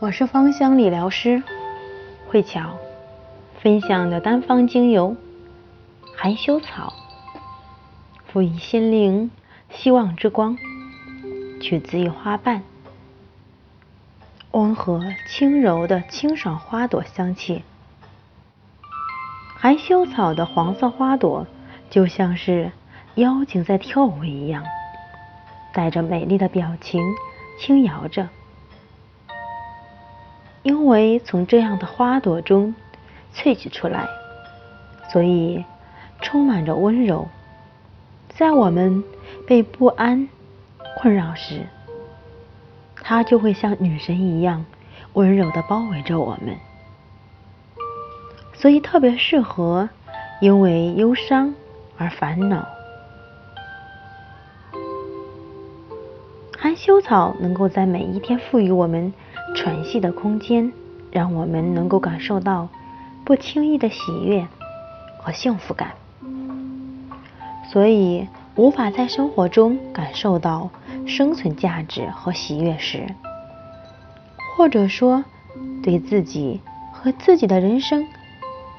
我是芳香理疗师慧乔，分享的单方精油含羞草，赋予心灵希望之光，取自于花瓣，温和轻柔的清爽花朵香气。含羞草的黄色花朵就像是妖精在跳舞一样，带着美丽的表情轻摇着。因为从这样的花朵中萃取出来，所以充满着温柔。在我们被不安困扰时，它就会像女神一样温柔的包围着我们。所以特别适合因为忧伤而烦恼。含羞草能够在每一天赋予我们。喘息的空间，让我们能够感受到不轻易的喜悦和幸福感。所以，无法在生活中感受到生存价值和喜悦时，或者说对自己和自己的人生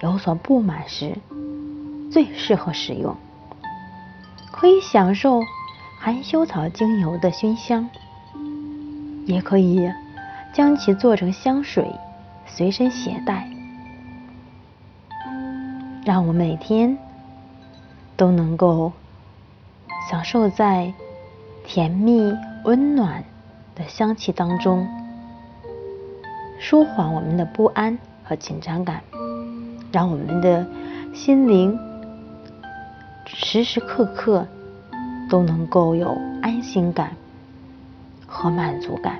有所不满时，最适合使用。可以享受含羞草精油的熏香，也可以。将其做成香水，随身携带，让我每天都能够享受在甜蜜温暖的香气当中，舒缓我们的不安和紧张感，让我们的心灵时时刻刻都能够有安心感和满足感。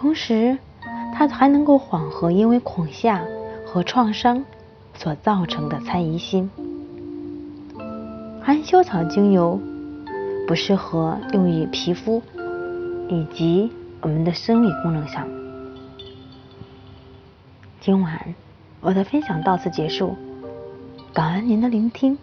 同时，它还能够缓和因为恐吓和创伤所造成的猜疑心。含羞草精油不适合用于皮肤以及我们的生理功能上。今晚我的分享到此结束，感恩您的聆听。